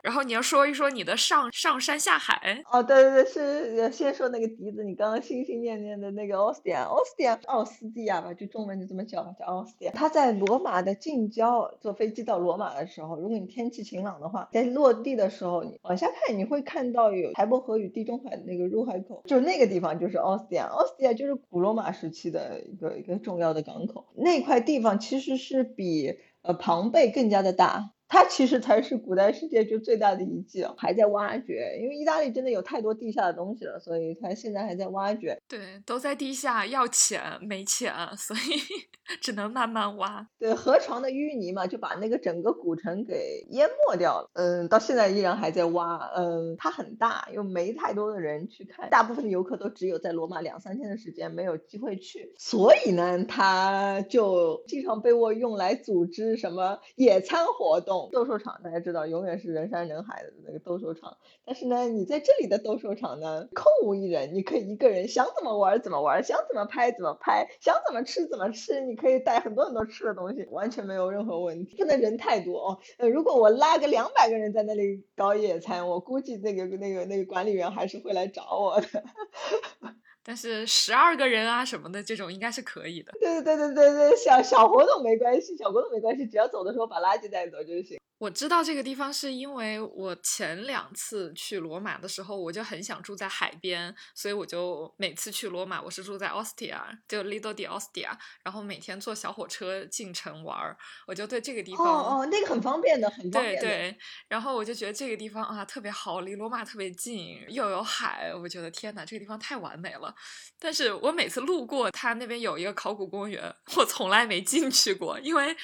然后你要说一说你的上上山下海哦，对对对，是先说那个笛子，你刚刚心心念念的那个奥斯蒂亚，奥斯蒂亚，奥斯蒂亚吧，就中文就这么叫，叫奥斯蒂亚。他在罗马的近郊，坐飞机到罗马的时候，如果你天气晴朗的话，在落地的时候，你往下看，你会看到有台伯河与地中海的那个入海口，就那个地方就是奥斯蒂亚，奥斯蒂亚就是古罗马时期的一个一个重要的港口，那块地方其实是比呃庞贝更加的大。它其实才是古代世界就最大的遗迹啊，还在挖掘。因为意大利真的有太多地下的东西了，所以它现在还在挖掘。对，都在地下，要钱没钱，所以 只能慢慢挖。对，河床的淤泥嘛，就把那个整个古城给淹没掉了。嗯，到现在依然还在挖。嗯，它很大，又没太多的人去看，大部分的游客都只有在罗马两三天的时间，没有机会去。所以呢，它就经常被我用来组织什么野餐活动。斗兽场大家知道，永远是人山人海的那个斗兽场。但是呢，你在这里的斗兽场呢，空无一人，你可以一个人想怎么玩怎么玩，想怎么拍怎么拍，想怎么吃怎么吃。你可以带很多很多吃的东西，完全没有任何问题。不能人太多哦。呃，如果我拉个两百个人在那里搞野餐，我估计那个那个那个管理员还是会来找我的。但是十二个人啊什么的这种应该是可以的。对对对对对对，小小活动没关系，小活动没关系，只要走的时候把垃圾带走就行。我知道这个地方是因为我前两次去罗马的时候，我就很想住在海边，所以我就每次去罗马，我是住在 Ostia，就 Lido di Ostia，然后每天坐小火车进城玩儿，我就对这个地方哦哦，那个很方便的，很方便对对，然后我就觉得这个地方啊特别好，离罗马特别近，又有海，我觉得天哪，这个地方太完美了。但是我每次路过它那边有一个考古公园，我从来没进去过，因为。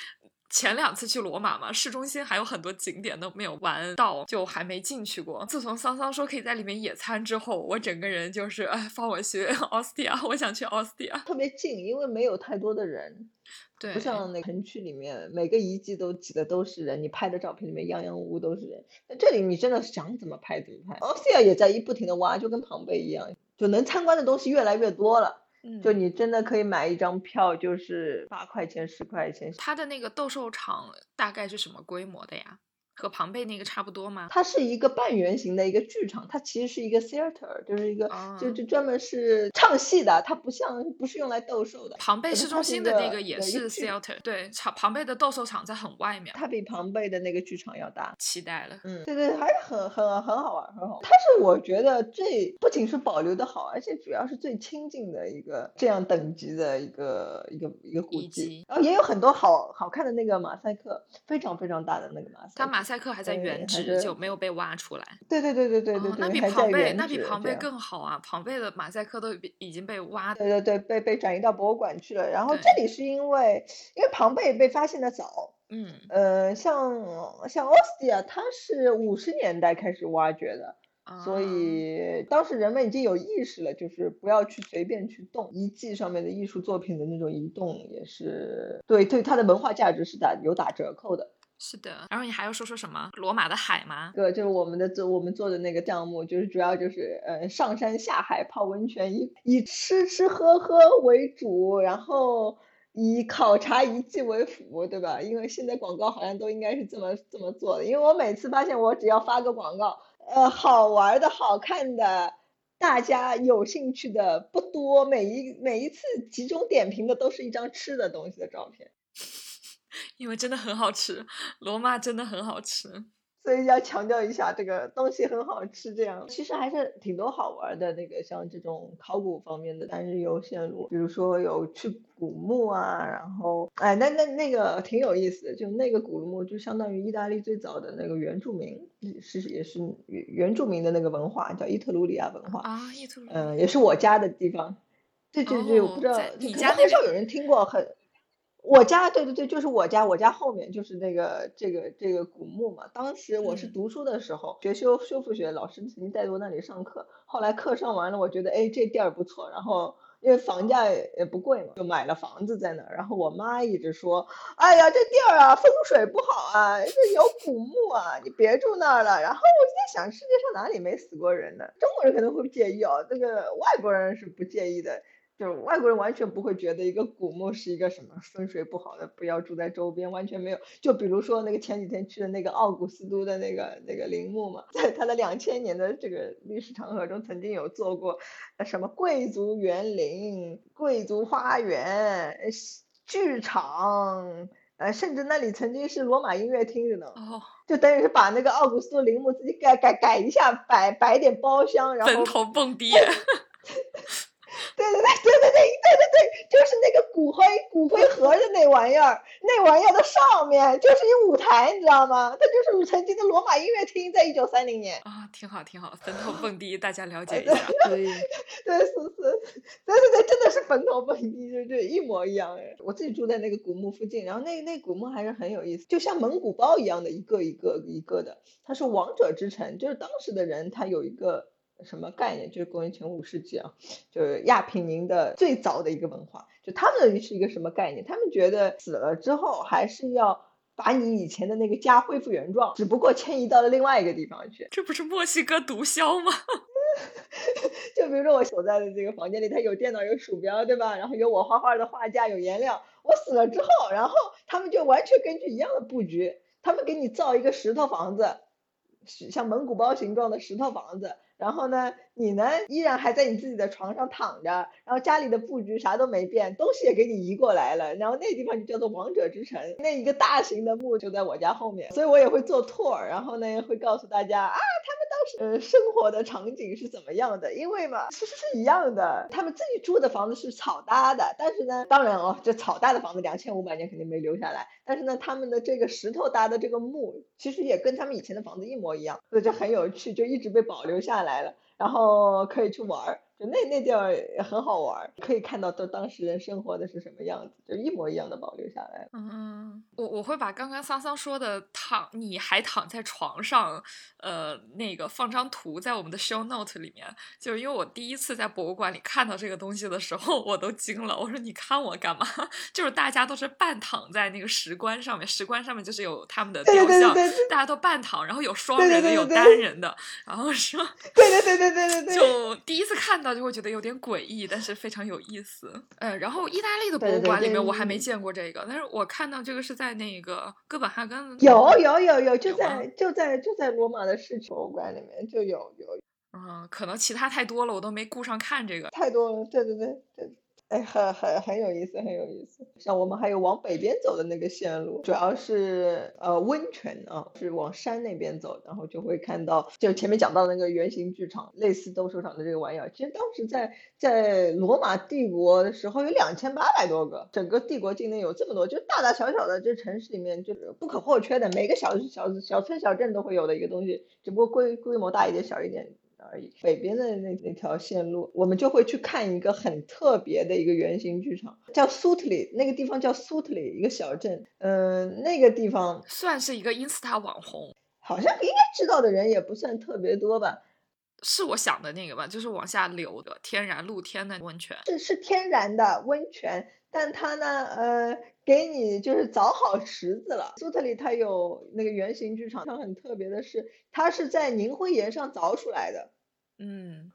前两次去罗马嘛，市中心还有很多景点都没有玩到，就还没进去过。自从桑桑说可以在里面野餐之后，我整个人就是哎，放我去奥斯蒂亚，我想去奥斯蒂亚，特别近，因为没有太多的人，对，不像那城区里面每个遗迹都挤的都是人，你拍的照片里面样样屋都是人。那这里你真的想怎么拍怎么拍。奥斯蒂亚也在一不停的挖，就跟庞贝一样，就能参观的东西越来越多了。就你真的可以买一张票，就是八块钱、十块钱。它的那个斗兽场大概是什么规模的呀？和庞贝那个差不多吗？它是一个半圆形的一个剧场，它其实是一个 theater，就是一个就就专门是唱戏的，它不像不是用来斗兽的。庞贝市中心的那个也是 theater，对，场庞贝的斗兽场在很外面，它比庞贝的那个剧场要大。期待了，嗯，对对，还是很很很好玩，很好。它是我觉得最不仅是保留的好，而且主要是最亲近的一个这样等级的一个一个一个古迹。然后也有很多好好看的那个马赛克，非常非常大的那个马赛。它马赛克还在原址，就没有被挖出来。对对对对对对对，那比庞贝那比庞贝更好啊！庞贝的马赛克都已经被挖，对对对，被被转移到博物馆去了。然后这里是因为因为庞贝被发现的早，嗯呃，像像奥斯蒂亚，它是五十年代开始挖掘的。所以当时人们已经有意识了，就是不要去随便去动遗迹上面的艺术作品的那种移动，也是对对它的文化价值是打有打折扣的。是的，然后你还要说说什么？罗马的海吗？对，就是我们的做我们做的那个项目，就是主要就是呃上山下海泡温泉，以以吃吃喝喝为主，然后以考察遗迹为辅，对吧？因为现在广告好像都应该是这么这么做的。因为我每次发现，我只要发个广告，呃，好玩的好看的，大家有兴趣的不多，每一每一次集中点评的都是一张吃的东西的照片。因为真的很好吃，罗马真的很好吃，所以要强调一下这个东西很好吃。这样其实还是挺多好玩的，那个像这种考古方面的单日游线路，比如说有去古墓啊，然后哎，那那那个挺有意思的，就那个古墓就相当于意大利最早的那个原住民，是也是原原住民的那个文化，叫伊特鲁里亚文化啊，伊特鲁，嗯，也是我家的地方。对对对，我不知道，你家很少有人听过很。我家对对对，就是我家，我家后面就是那个这个这个古墓嘛。当时我是读书的时候，学修修复学，老师曾经带我那里上课。后来课上完了，我觉得哎这地儿不错，然后因为房价也不贵嘛，就买了房子在那儿。然后我妈一直说，哎呀这地儿啊风水不好啊，这有古墓啊，你别住那儿了。然后我就在想，世界上哪里没死过人呢？中国人可能会介意哦，这个外国人是不介意的。就是外国人完全不会觉得一个古墓是一个什么风水不好的，不要住在周边，完全没有。就比如说那个前几天去的那个奥古斯都的那个那个陵墓嘛，在他的两千年的这个历史长河中，曾经有做过什么贵族园林、贵族花园、剧场，呃，甚至那里曾经是罗马音乐厅的呢。哦，就等于是把那个奥古斯都陵墓自己改改改一下，摆摆点包厢，然后坟头蹦迪。对对对对对对对对对，就是那个骨灰骨灰盒的那玩意儿，那玩意儿的上面就是一舞台，你知道吗？它就是曾经的罗马音乐厅，在一九三零年。啊，挺好挺好，坟头 蹦迪，大家了解一下。可以，对，是是，对对对，真的是坟头蹦迪，就就一模一样哎。我自己住在那个古墓附近，然后那那古墓还是很有意思，就像蒙古包一样的，一个一个一个的。它是王者之城，就是当时的人他有一个什么概念，就是公元前五世纪啊，就是亚平宁的最早的一个文化，就他们是一个什么概念？他们觉得死了之后还是要把你以前的那个家恢复原状，只不过迁移到了另外一个地方去。这不是墨西哥毒枭吗？就比如说我所在的这个房间里，它有电脑、有鼠标，对吧？然后有我画画的画架、有颜料。我死了之后，然后他们就完全根据一样的布局，他们给你造一个石头房子，像蒙古包形状的石头房子。然后呢，你呢依然还在你自己的床上躺着，然后家里的布局啥都没变，东西也给你移过来了。然后那地方就叫做王者之城，那一个大型的墓就在我家后面，所以我也会做 tour，然后呢会告诉大家啊，呃生活的场景是怎么样的。因为嘛，其实是一样的，他们自己住的房子是草搭的，但是呢，当然哦，这草搭的房子两千五百年肯定没留下来，但是呢，他们的这个石头搭的这个墓，其实也跟他们以前的房子一模一样，所以就很有趣，就一直被保留下来了。然后可以去玩儿，就那那地儿也很好玩儿，可以看到都当时人生活的是什么样子，就一模一样的保留下来。嗯，我我会把刚刚桑桑说的躺，你还躺在床上，呃，那个放张图在我们的 show note 里面，就是因为我第一次在博物馆里看到这个东西的时候，我都惊了。我说你看我干嘛？就是大家都是半躺在那个石棺上面，石棺上面就是有他们的雕像，大家都半躺，然后有双人的，有单人的，然后说，对对对对对对对，就第一次看到就会觉得有点诡异，但是非常有意思。呃，然后意大利的博物馆里面我还没见过这个，但是我看到这个是在那个哥本哈根，有有有有，就在就在就在罗马的市博物馆里面就有有。嗯，可能其他太多了，我都没顾上看这个。太多了，对对对对。哎，很很很有意思，很有意思。像我们还有往北边走的那个线路，主要是呃温泉啊，是往山那边走，然后就会看到，就前面讲到那个圆形剧场，类似斗兽场的这个玩意儿。其实当时在在罗马帝国的时候有两千八百多个，整个帝国境内有这么多，就大大小小的这城市里面就是不可或缺的，每个小小小村小镇都会有的一个东西，只不过规规模大一点，小一点。而已。北边的那那条线路，我们就会去看一个很特别的一个圆形剧场，叫苏特里，那个地方叫苏特里，一个小镇。嗯，那个地方算是一个 Insta 网红，好像应该知道的人也不算特别多吧。是我想的那个吧，就是往下流的天然露天的温泉。是是天然的温泉，但它呢，呃，给你就是凿好池子了。苏特里它有那个圆形剧场，它很特别的是，它是在凝灰岩上凿出来的。嗯，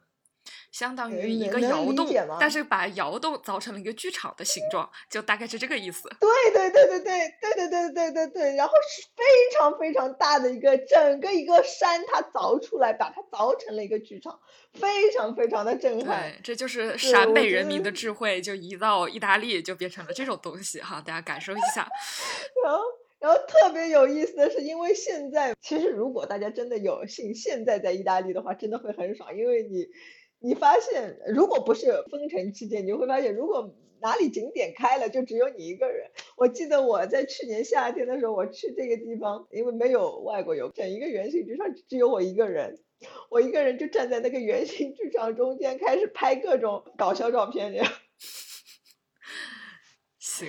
相当于一个窑洞，但是把窑洞凿成了一个剧场的形状，就大概是这个意思。对对对对对对对对对对对，然后是非常非常大的一个整个一个山，它凿出来，把它凿成了一个剧场，非常非常的震撼。对，这就是陕北人民的智慧，就移到意大利就变成了这种东西哈，大家感受一下。然后。然后特别有意思的是，因为现在其实如果大家真的有幸现在在意大利的话，真的会很爽，因为你你发现如果不是封城期间，你会发现如果哪里景点开了，就只有你一个人。我记得我在去年夏天的时候，我去这个地方，因为没有外国游，整一个圆形剧场只有我一个人，我一个人就站在那个圆形剧场中间，开始拍各种搞笑照片，这样。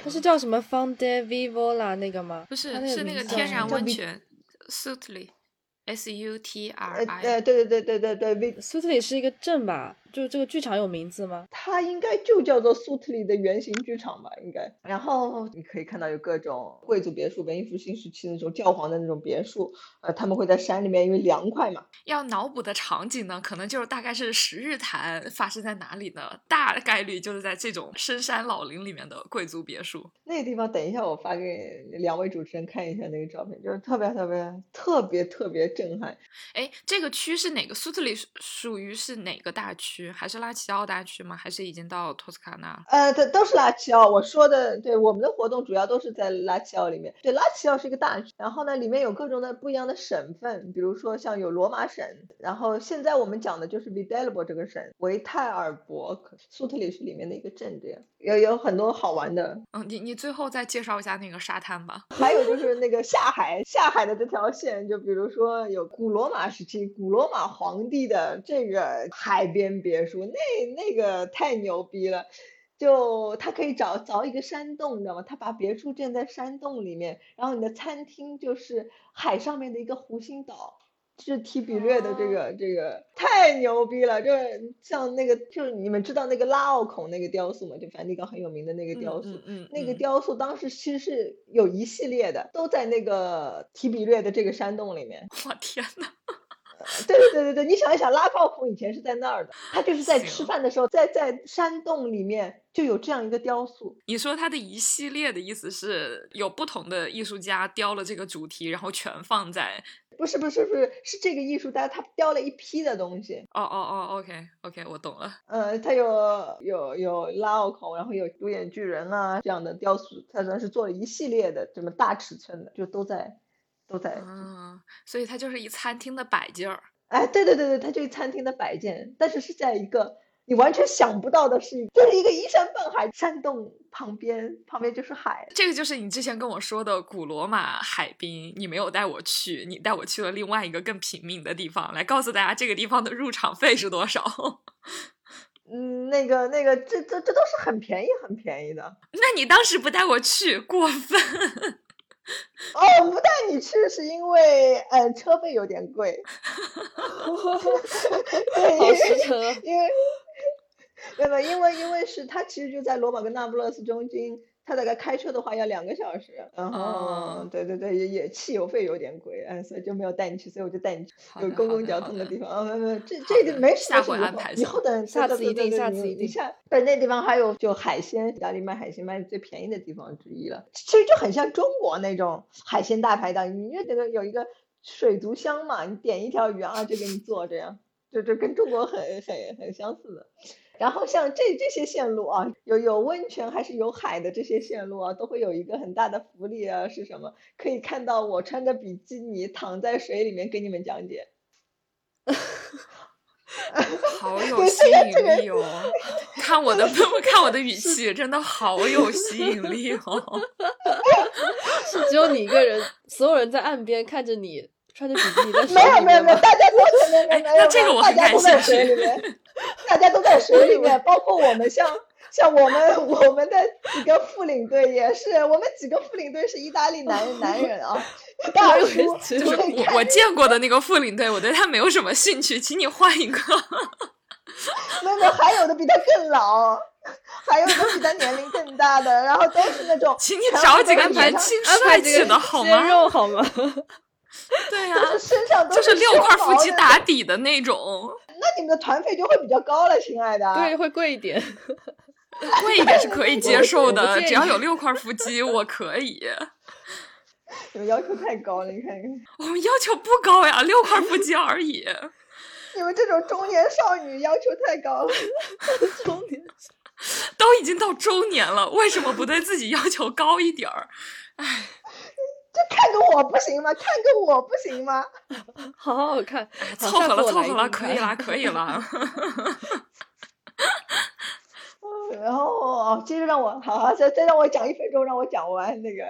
它是叫什么 Fonde Vivola 那个吗？不是，是那个天然温泉，Sutli，S U T R I。呃，对对对对对对，Sutli 是一个镇吧？就这个剧场有名字吗？它应该就叫做苏特里的圆形剧场吧，应该。然后你可以看到有各种贵族别墅，文艺复兴时期那种教皇的那种别墅。呃，他们会在山里面，因为凉快嘛。要脑补的场景呢，可能就是大概是十日谈发生在哪里呢？大概率就是在这种深山老林里面的贵族别墅。那个地方，等一下我发给两位主持人看一下那个照片，就是特别特别特别特别震撼。哎，这个区是哪个？苏特里属于是哪个大区？还是拉齐奥大区吗？还是已经到托斯卡纳？呃，都都是拉齐奥。我说的，对我们的活动主要都是在拉齐奥里面。对，拉齐奥是一个大区，然后呢，里面有各种的不一样的省份，比如说像有罗马省，然后现在我们讲的就是 Vidalbo 这个省，维泰尔伯克，苏特里是里面的一个镇，这样有有很多好玩的。嗯，你你最后再介绍一下那个沙滩吧。还有就是那个下海下海的这条线，就比如说有古罗马时期古罗马皇帝的这个海边别墅，那那个太牛逼了。就他可以找凿一个山洞，你知道吗？他把别墅建在山洞里面，然后你的餐厅就是海上面的一个湖心岛，是提比略的这个这个太牛逼了。就是像那个，就是你们知道那个拉奥孔那个雕塑吗？就梵蒂冈很有名的那个雕塑，嗯嗯，那个雕塑当时其实是有一系列的，都在那个提比略的这个山洞里面。我天呐！对对对对对，你想一想，拉奥孔以前是在那儿的，他就是在吃饭的时候，在在山洞里面就有这样一个雕塑。你说他的一系列的意思是有不同的艺术家雕了这个主题，然后全放在？不是不是不是，是这个艺术家他雕了一批的东西。哦哦哦，OK OK，我懂了。呃，他有有有拉奥孔，然后有独眼巨人啊这样的雕塑，他算是做了一系列的这么大尺寸的，就都在。都在，嗯，所以它就是一餐厅的摆件儿。哎，对对对对，它就是餐厅的摆件，但是是在一个你完全想不到的是，就是一个依山傍海山洞旁边，旁边就是海。这个就是你之前跟我说的古罗马海滨，你没有带我去，你带我去了另外一个更平民的地方，来告诉大家这个地方的入场费是多少。嗯，那个那个，这这这都是很便宜很便宜的。那你当时不带我去，过分。哦，我不带你去是因为，嗯，车费有点贵。对，实车。因为，对吧？因为因为是它其实就在罗马跟那不勒斯中间。他大概开车的话要两个小时，然后对对对，也也汽油费有点贵，嗯，所以就没有带你去，所以我就带你去有公共交通的地方。啊，没没，这这个没事，下回安排。以后等下次一定，下次一定。下对那地方还有就海鲜，意大利卖海鲜卖的最便宜的地方之一了。其实就很像中国那种海鲜大排档，你这个有一个水族箱嘛，你点一条鱼啊，就给你做这样，就就跟中国很很很相似的。然后像这这些线路啊，有有温泉还是有海的这些线路啊，都会有一个很大的福利啊，是什么？可以看到我穿着比基尼躺在水里面给你们讲解，好 有吸引力哦！看我的 看我的语气，真的好有吸引力哦！是只有你一个人，所有人在岸边看着你穿着比基尼在水里面没有没有没有，大家都在没有没有，那这个我很感兴趣。大家都在水里面，包括我们，像像我们我们的几个副领队也是，我们几个副领队是意大利男男人啊，我我见过的那个副领队，我对他没有什么兴趣，请你换一个。没有，还有的比他更老，还有的比他年龄更大的，然后都是那种，请你找几个年轻帅气的好吗？肉好吗？对呀，身上都是六块腹肌打底的那种。那你们的团费就会比较高了，亲爱的。对，会贵一点。贵一点是可以接受的，只要有六块腹肌，我可以。你们要求太高了，你看看。我们要求不高呀，六块腹肌而已。你们这种中年少女要求太高了。中年都已经到中年了，为什么不对自己要求高一点儿？哎。就看个我不行吗？看个我不行吗？好好好看，凑合了，凑合了，可以了，可以了。然后接着让我好好再再让我讲一分钟，让我讲完那个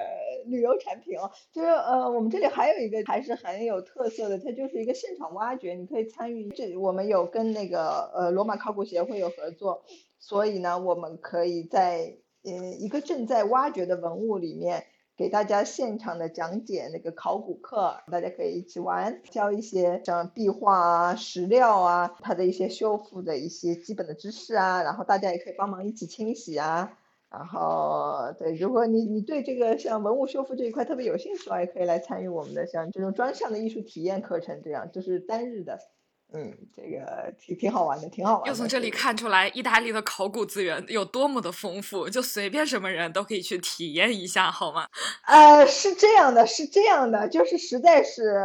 旅游产品哦。就是呃，我们这里还有一个还是很有特色的，它就是一个现场挖掘，你可以参与。这我们有跟那个呃罗马考古协会有合作，所以呢，我们可以在嗯一个正在挖掘的文物里面。给大家现场的讲解那个考古课，大家可以一起玩，教一些像壁画啊、石料啊，它的一些修复的一些基本的知识啊，然后大家也可以帮忙一起清洗啊，然后对，如果你你对这个像文物修复这一块特别有兴趣的话，也可以来参与我们的像这种专项的艺术体验课程，这样就是单日的。嗯，这个挺挺好玩的，挺好玩的。又从这里看出来，意大利的考古资源有多么的丰富，就随便什么人都可以去体验一下，好吗？呃，是这样的，是这样的，就是实在是，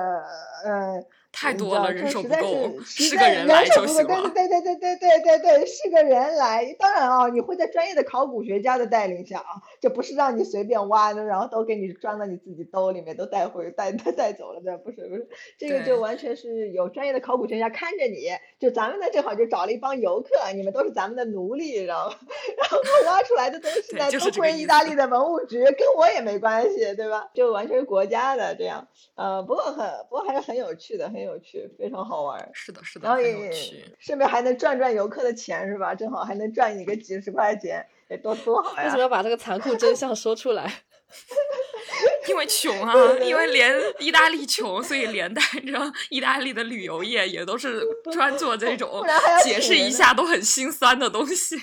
呃，太多了，人手不够，是个人来就行了。对对对对对对对对，是个人来。当然啊，你会在专业的考古学家的带领下啊，这不是让你随便挖的，然后都给你装在你自己兜里面，都带回带带带走了的，不是不是。这个就完全是有专业的考古学家看着你，就咱们呢正好就找了一帮游客，你们都是咱们的奴隶，知道吧？然后挖出来的东西呢，都归意大利的文物局，跟我也没关系，对吧？就完全是国家的这样。呃，不过很不过还是很有趣的，很。有趣，非常好玩。是的，是的，然后也顺便还能赚赚游客的钱，是吧？正好还能赚你个几十块钱，得多多好呀！为什么要把这个残酷真相说出来？因为穷啊，因为连意大利穷，所以连带着意大利的旅游业也都是专做这种 解释一下都很心酸的东西。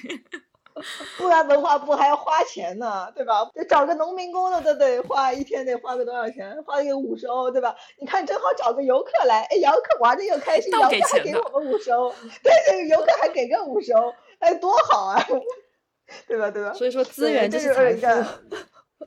不然文化部还要花钱呢，对吧？得找个农民工的都得花一天得花个多少钱？花个五十欧，对吧？你看正好找个游客来，哎，游客玩的又开心，游客还给我们五十欧，对对，游客还给个五十欧，哎，多好啊，对吧？对吧？所以说资源就是财富。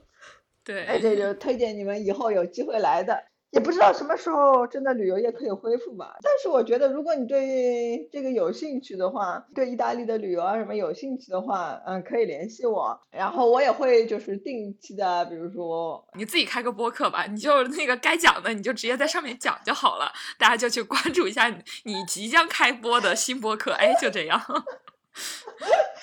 对，哎，这就推荐你们以后有机会来的，也不知道什么时候真的旅游业可以恢复吧。但是我觉得，如果你对这个有兴趣的话，对意大利的旅游啊什么有兴趣的话，嗯，可以联系我，然后我也会就是定期的，比如说你自己开个播客吧，你就那个该讲的你就直接在上面讲就好了，大家就去关注一下你即将开播的新播客，哎，就这样。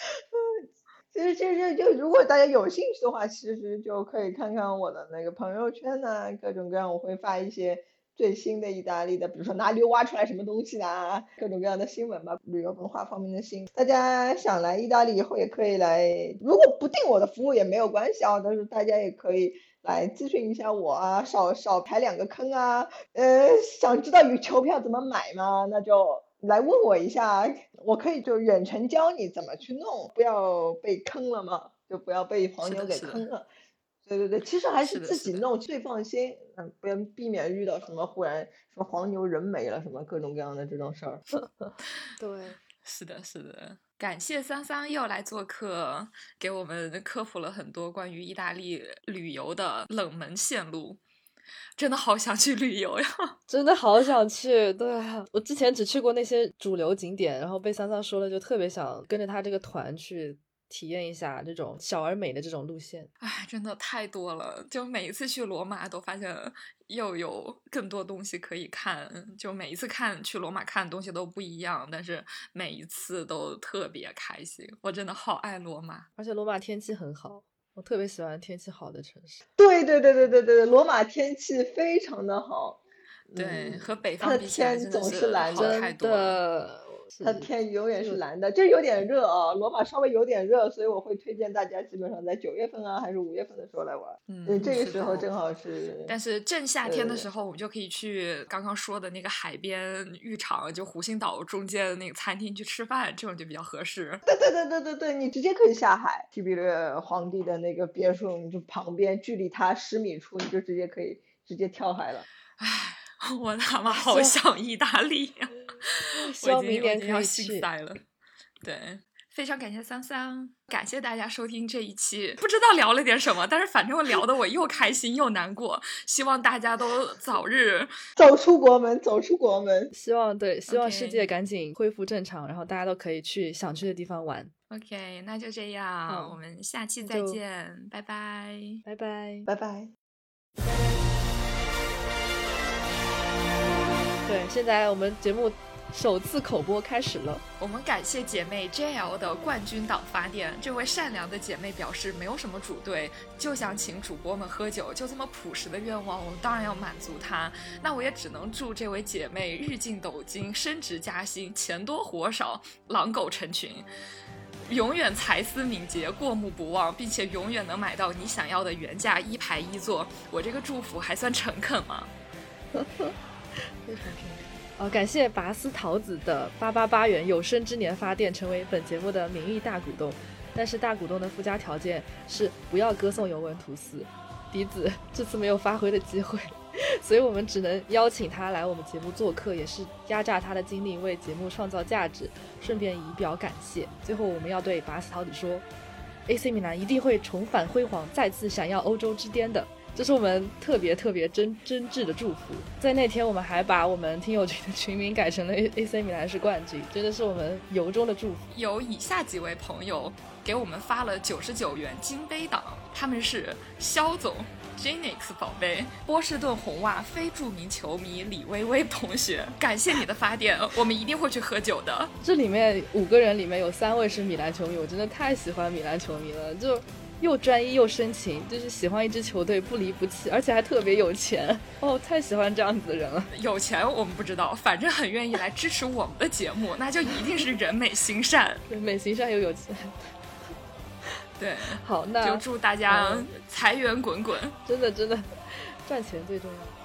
其实，其实就如果大家有兴趣的话，其实就可以看看我的那个朋友圈呐，各种各样我会发一些最新的意大利的，比如说哪里挖出来什么东西啦，各种各样的新闻吧，旅游文化方面的新。大家想来意大利以后也可以来，如果不订我的服务也没有关系啊，但是大家也可以来咨询一下我啊，少少排两个坑啊，呃，想知道羽球票怎么买吗？那就。来问我一下，我可以就远程教你怎么去弄，不要被坑了嘛，就不要被黄牛给坑了。对对对，其实还是自己弄最放心，嗯，不要避免遇到什么忽然什么黄牛人没了什么各种各样的这种事儿。对，是的，是的，感谢桑桑又来做客，给我们科普了很多关于意大利旅游的冷门线路。真的好想去旅游呀！真的好想去。对我之前只去过那些主流景点，然后被桑桑说了，就特别想跟着他这个团去体验一下这种小而美的这种路线。哎，真的太多了！就每一次去罗马都发现又有更多东西可以看，就每一次看去罗马看的东西都不一样，但是每一次都特别开心。我真的好爱罗马，而且罗马天气很好。我特别喜欢天气好的城市。对对对对对对对，罗马天气非常的好。对，和北方比起来，天总是蓝的。它天永远是蓝的，就有点热啊。罗马稍微有点热，所以我会推荐大家基本上在九月份啊，还是五月份的时候来玩。嗯，这个时候正好是。但是正夏天的时候，我们就可以去刚刚说的那个海边浴场，就湖心岛中间的那个餐厅去吃饭，这种就比较合适。对对对对对对，你直接可以下海。提比略皇帝的那个别墅，你就旁边，距离它十米处，你就直接可以直接跳海了。唉。我他妈好想意大利 呀！我已经要心塞了。对，非常感谢桑桑，感谢大家收听这一期。不知道聊了点什么，但是反正聊的我又开心又难过。希望大家都早日 走出国门，走出国门。希望对，希望世界赶紧恢复正常，然后大家都可以去想去的地方玩。OK，那就这样，我们下期再见，拜拜，拜拜，拜拜。对，现在我们节目首次口播开始了。我们感谢姐妹 JL 的冠军党发电。这位善良的姐妹表示，没有什么主队，就想请主播们喝酒，就这么朴实的愿望，我们当然要满足她。那我也只能祝这位姐妹日进斗金，升职加薪，钱多活少，狼狗成群，永远才思敏捷，过目不忘，并且永远能买到你想要的原价一排一座。我这个祝福还算诚恳吗？非常平呃，感谢拔丝桃子的八八八元有生之年发电，成为本节目的名誉大股东。但是大股东的附加条件是不要歌颂尤文图斯。笛子这次没有发挥的机会，所以我们只能邀请他来我们节目做客，也是压榨他的精力为节目创造价值，顺便以表感谢。最后我们要对拔丝桃子说，AC 米兰一定会重返辉煌，再次闪耀欧洲之巅的。这是我们特别特别真真挚的祝福。在那天，我们还把我们听友群的群名改成了 A A C 米兰是冠军，真的是我们由衷的祝福。有以下几位朋友给我们发了九十九元金杯党，他们是肖总、Genix 宝贝、波士顿红袜非著名球迷李薇薇同学，感谢你的发电，我们一定会去喝酒的。这里面五个人里面有三位是米兰球迷，我真的太喜欢米兰球迷了，就。又专一又深情，就是喜欢一支球队不离不弃，而且还特别有钱哦，太喜欢这样子的人了。有钱我们不知道，反正很愿意来支持我们的节目，那就一定是人美心善，人美心善又有钱。对，好，那就祝大家财源滚滚，真的真的，赚钱最重要。